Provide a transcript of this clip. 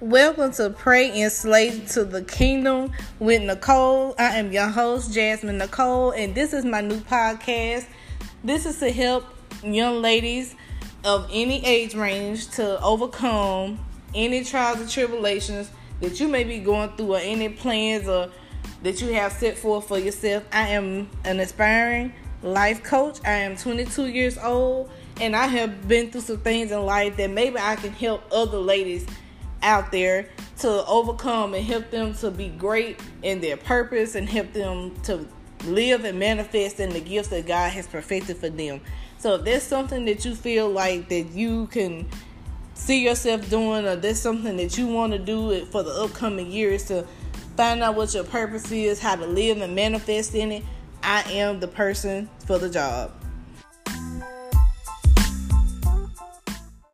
Welcome to Pray and Slay to the Kingdom with Nicole. I am your host, Jasmine Nicole, and this is my new podcast. This is to help young ladies of any age range to overcome any trials and tribulations that you may be going through or any plans or that you have set forth for yourself. I am an aspiring life coach. I am 22 years old and I have been through some things in life that maybe I can help other ladies out there to overcome and help them to be great in their purpose and help them to live and manifest in the gifts that God has perfected for them. So if there's something that you feel like that you can see yourself doing or there's something that you want to do for the upcoming years to find out what your purpose is, how to live and manifest in it, I am the person for the job.